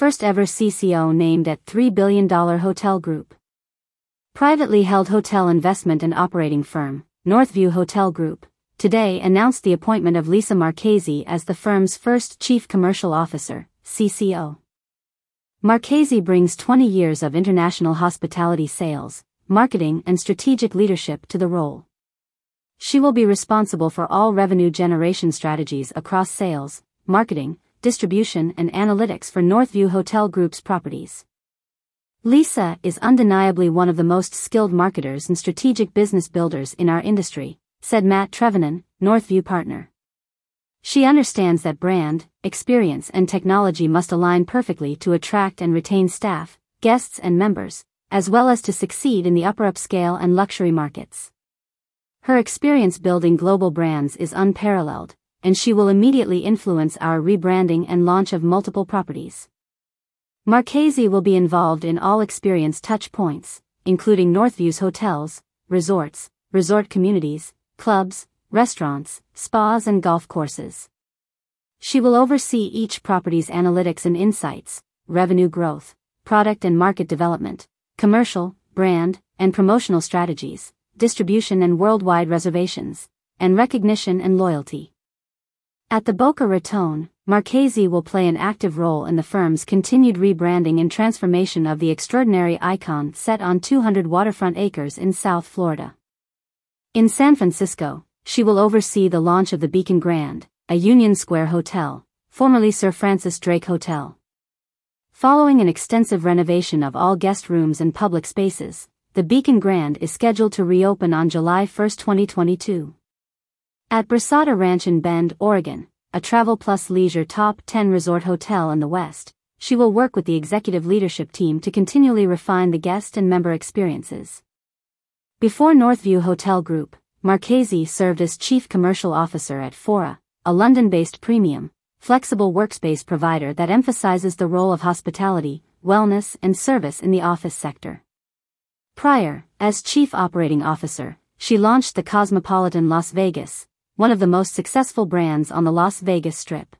first ever CCO named at $3 billion hotel group. Privately held hotel investment and operating firm, Northview Hotel Group, today announced the appointment of Lisa Marchese as the firm's first Chief Commercial Officer, CCO. Marchese brings 20 years of international hospitality sales, marketing, and strategic leadership to the role. She will be responsible for all revenue generation strategies across sales, marketing, distribution, and analytics for Northview Hotel Group's properties. Lisa is undeniably one of the most skilled marketers and strategic business builders in our industry, said Matt Trevanon, Northview partner. She understands that brand, experience, and technology must align perfectly to attract and retain staff, guests, and members, as well as to succeed in the upper upscale and luxury markets. Her experience building global brands is unparalleled, and she will immediately influence our rebranding and launch of multiple properties. Marchese will be involved in all experience touch points, including Northview's hotels, resorts, resort communities, clubs, restaurants, spas, and golf courses. She will oversee each property's analytics and insights, revenue growth, product and market development, commercial, brand, and promotional strategies, distribution and worldwide reservations, and recognition and loyalty. At the Boca Raton, Marchese will play an active role in the firm's continued rebranding and transformation of the extraordinary icon set on 200 waterfront acres in South Florida. In San Francisco, she will oversee the launch of the Beacon Grand, a Union Square hotel, formerly Sir Francis Drake Hotel. Following an extensive renovation of all guest rooms and public spaces, the Beacon Grand is scheduled to reopen on July 1, 2022. At Brasada Ranch in Bend, Oregon, a Travel Plus Leisure Top 10 resort hotel in the West, she will work with the executive leadership team to continually refine the guest and member experiences. Before Northview Hotel Group, Marchese served as Chief Commercial Officer at Fora, a London-based premium, flexible workspace provider that emphasizes the role of hospitality, wellness, and service in the office sector. Prior, as Chief Operating Officer, she launched the Cosmopolitan Las Vegas, one of the most successful brands on the Las Vegas Strip.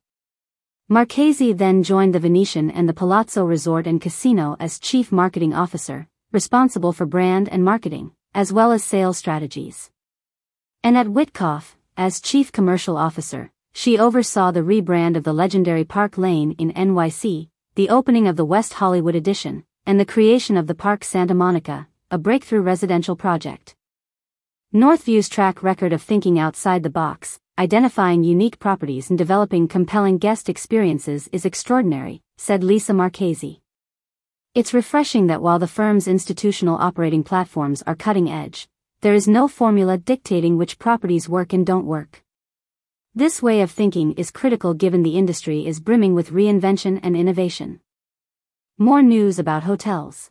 Marchese then joined the Venetian and the Palazzo Resort and Casino as Chief Marketing Officer, responsible for brand and marketing as well as sales strategies. And at Witkoff, as Chief Commercial Officer, she oversaw the rebrand of the legendary Park Lane in NYC, the opening of the West Hollywood Edition, and the creation of the Park Santa Monica, a breakthrough residential project. Northview's track record of thinking outside the box, identifying unique properties and developing compelling guest experiences is extraordinary, said Lisa Marchese. It's refreshing that while the firm's institutional operating platforms are cutting edge, there is no formula dictating which properties work and don't work. This way of thinking is critical given the industry is brimming with reinvention and innovation. More news about hotels.